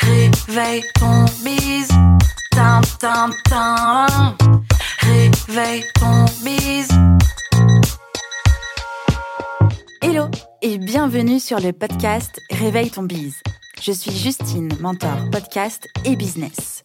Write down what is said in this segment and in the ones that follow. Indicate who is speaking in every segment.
Speaker 1: Réveille ton bise. Tin, tin, tin. Réveille ton bise.
Speaker 2: Hello et bienvenue sur le podcast Réveille ton bise. Je suis Justine, mentor podcast et business.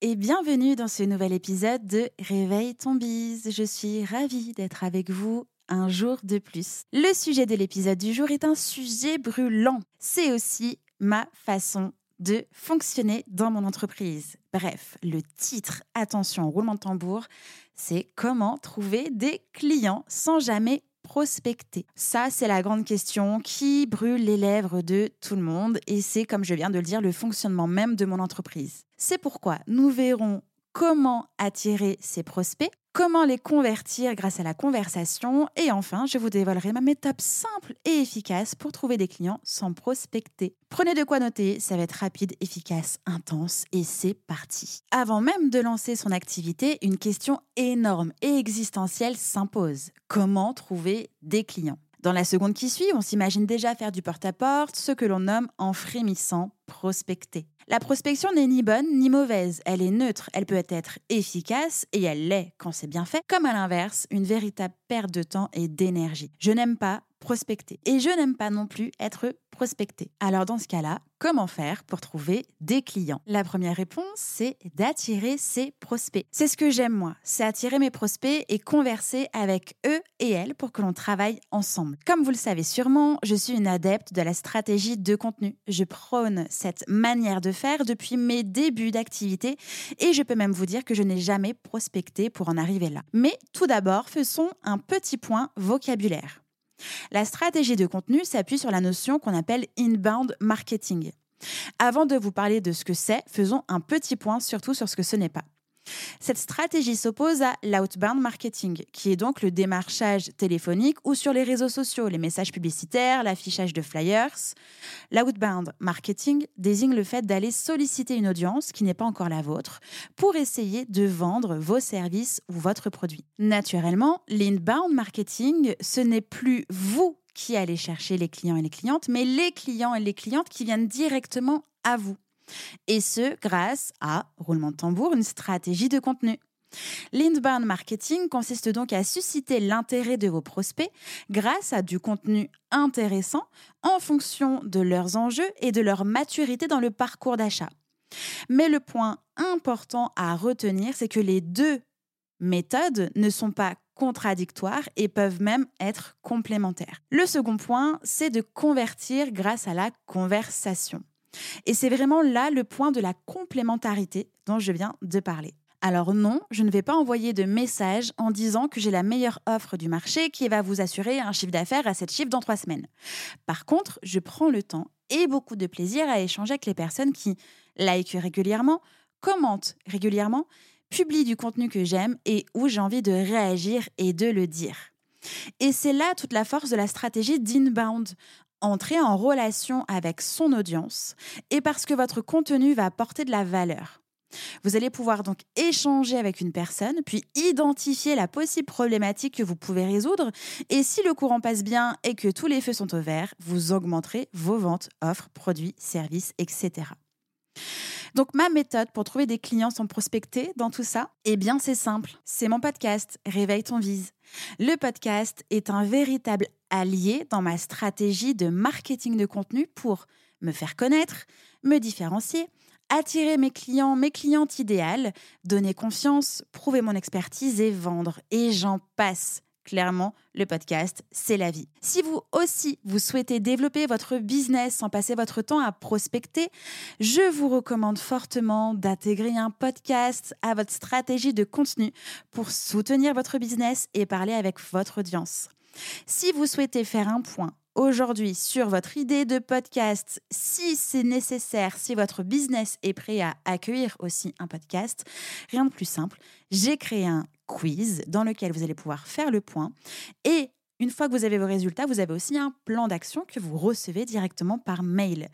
Speaker 2: et bienvenue dans ce nouvel épisode de Réveille ton bise. Je suis ravie d'être avec vous un jour de plus. Le sujet de l'épisode du jour est un sujet brûlant. C'est aussi ma façon de fonctionner dans mon entreprise. Bref, le titre, attention, roulement de tambour, c'est comment trouver des clients sans jamais prospecter Ça, c'est la grande question qui brûle les lèvres de tout le monde et c'est, comme je viens de le dire, le fonctionnement même de mon entreprise. C'est pourquoi nous verrons comment attirer ces prospects, comment les convertir grâce à la conversation et enfin, je vous dévoilerai ma méthode simple et efficace pour trouver des clients sans prospecter. Prenez de quoi noter, ça va être rapide, efficace, intense et c'est parti. Avant même de lancer son activité, une question énorme et existentielle s'impose. Comment trouver des clients? Dans la seconde qui suit, on s'imagine déjà faire du porte-à-porte, ce que l'on nomme en frémissant prospecter. La prospection n'est ni bonne ni mauvaise, elle est neutre, elle peut être efficace et elle l'est quand c'est bien fait, comme à l'inverse, une véritable perte de temps et d'énergie. Je n'aime pas prospecter et je n'aime pas non plus être prospecté. Alors dans ce cas-là, comment faire pour trouver des clients? La première réponse, c'est d'attirer ses prospects. C'est ce que j'aime moi, c'est attirer mes prospects et converser avec eux et elles pour que l'on travaille ensemble. Comme vous le savez sûrement, je suis une adepte de la stratégie de contenu. Je prône cette manière de faire depuis mes débuts d'activité et je peux même vous dire que je n'ai jamais prospecté pour en arriver là. Mais tout d'abord, faisons un petit point vocabulaire. La stratégie de contenu s'appuie sur la notion qu'on appelle inbound marketing. Avant de vous parler de ce que c'est, faisons un petit point surtout sur ce que ce n'est pas. Cette stratégie s'oppose à l'outbound marketing, qui est donc le démarchage téléphonique ou sur les réseaux sociaux, les messages publicitaires, l'affichage de flyers. L'outbound marketing désigne le fait d'aller solliciter une audience qui n'est pas encore la vôtre pour essayer de vendre vos services ou votre produit. Naturellement, l'inbound marketing, ce n'est plus vous qui allez chercher les clients et les clientes, mais les clients et les clientes qui viennent directement à vous. Et ce, grâce à, roulement de tambour, une stratégie de contenu. L'inbound marketing consiste donc à susciter l'intérêt de vos prospects grâce à du contenu intéressant en fonction de leurs enjeux et de leur maturité dans le parcours d'achat. Mais le point important à retenir, c'est que les deux méthodes ne sont pas contradictoires et peuvent même être complémentaires. Le second point, c'est de convertir grâce à la conversation. Et c'est vraiment là le point de la complémentarité dont je viens de parler. Alors non, je ne vais pas envoyer de message en disant que j'ai la meilleure offre du marché qui va vous assurer un chiffre d'affaires à 7 chiffres dans 3 semaines. Par contre, je prends le temps et beaucoup de plaisir à échanger avec les personnes qui like régulièrement, commentent régulièrement, publient du contenu que j'aime et où j'ai envie de réagir et de le dire. Et c'est là toute la force de la stratégie d'inbound entrer en relation avec son audience et parce que votre contenu va apporter de la valeur. Vous allez pouvoir donc échanger avec une personne, puis identifier la possible problématique que vous pouvez résoudre. Et si le courant passe bien et que tous les feux sont au vert, vous augmenterez vos ventes, offres, produits, services, etc. Donc ma méthode pour trouver des clients sans prospecter dans tout ça, eh bien c'est simple, c'est mon podcast Réveille ton vise. Le podcast est un véritable allié dans ma stratégie de marketing de contenu pour me faire connaître, me différencier, attirer mes clients, mes clientes idéales, donner confiance, prouver mon expertise et vendre. Et j'en passe. Clairement, le podcast, c'est la vie. Si vous aussi, vous souhaitez développer votre business sans passer votre temps à prospecter, je vous recommande fortement d'intégrer un podcast à votre stratégie de contenu pour soutenir votre business et parler avec votre audience. Si vous souhaitez faire un point aujourd'hui sur votre idée de podcast, si c'est nécessaire, si votre business est prêt à accueillir aussi un podcast, rien de plus simple. J'ai créé un quiz dans lequel vous allez pouvoir faire le point et une fois que vous avez vos résultats, vous avez aussi un plan d'action que vous recevez directement par mail.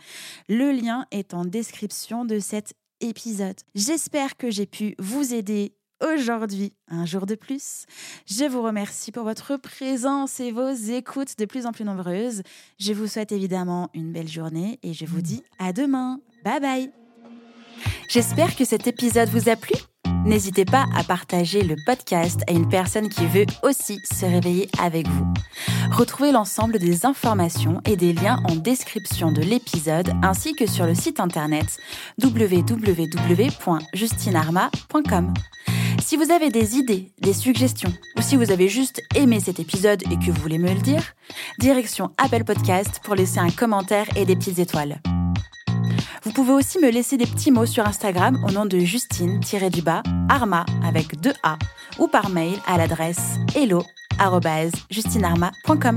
Speaker 2: Le lien est en description de cet épisode. J'espère que j'ai pu vous aider aujourd'hui, un jour de plus. Je vous remercie pour votre présence et vos écoutes de plus en plus nombreuses. Je vous souhaite évidemment une belle journée et je vous dis à demain. Bye bye. J'espère que cet épisode vous a plu. N'hésitez pas à partager le podcast à une personne qui veut aussi se réveiller avec vous. Retrouvez l'ensemble des informations et des liens en description de l'épisode ainsi que sur le site internet www.justinarma.com. Si vous avez des idées, des suggestions, ou si vous avez juste aimé cet épisode et que vous voulez me le dire, direction Apple Podcast pour laisser un commentaire et des petites étoiles. Vous pouvez aussi me laisser des petits mots sur Instagram au nom de Justine-du-bas Arma avec deux A ou par mail à l'adresse hello@justinarma.com.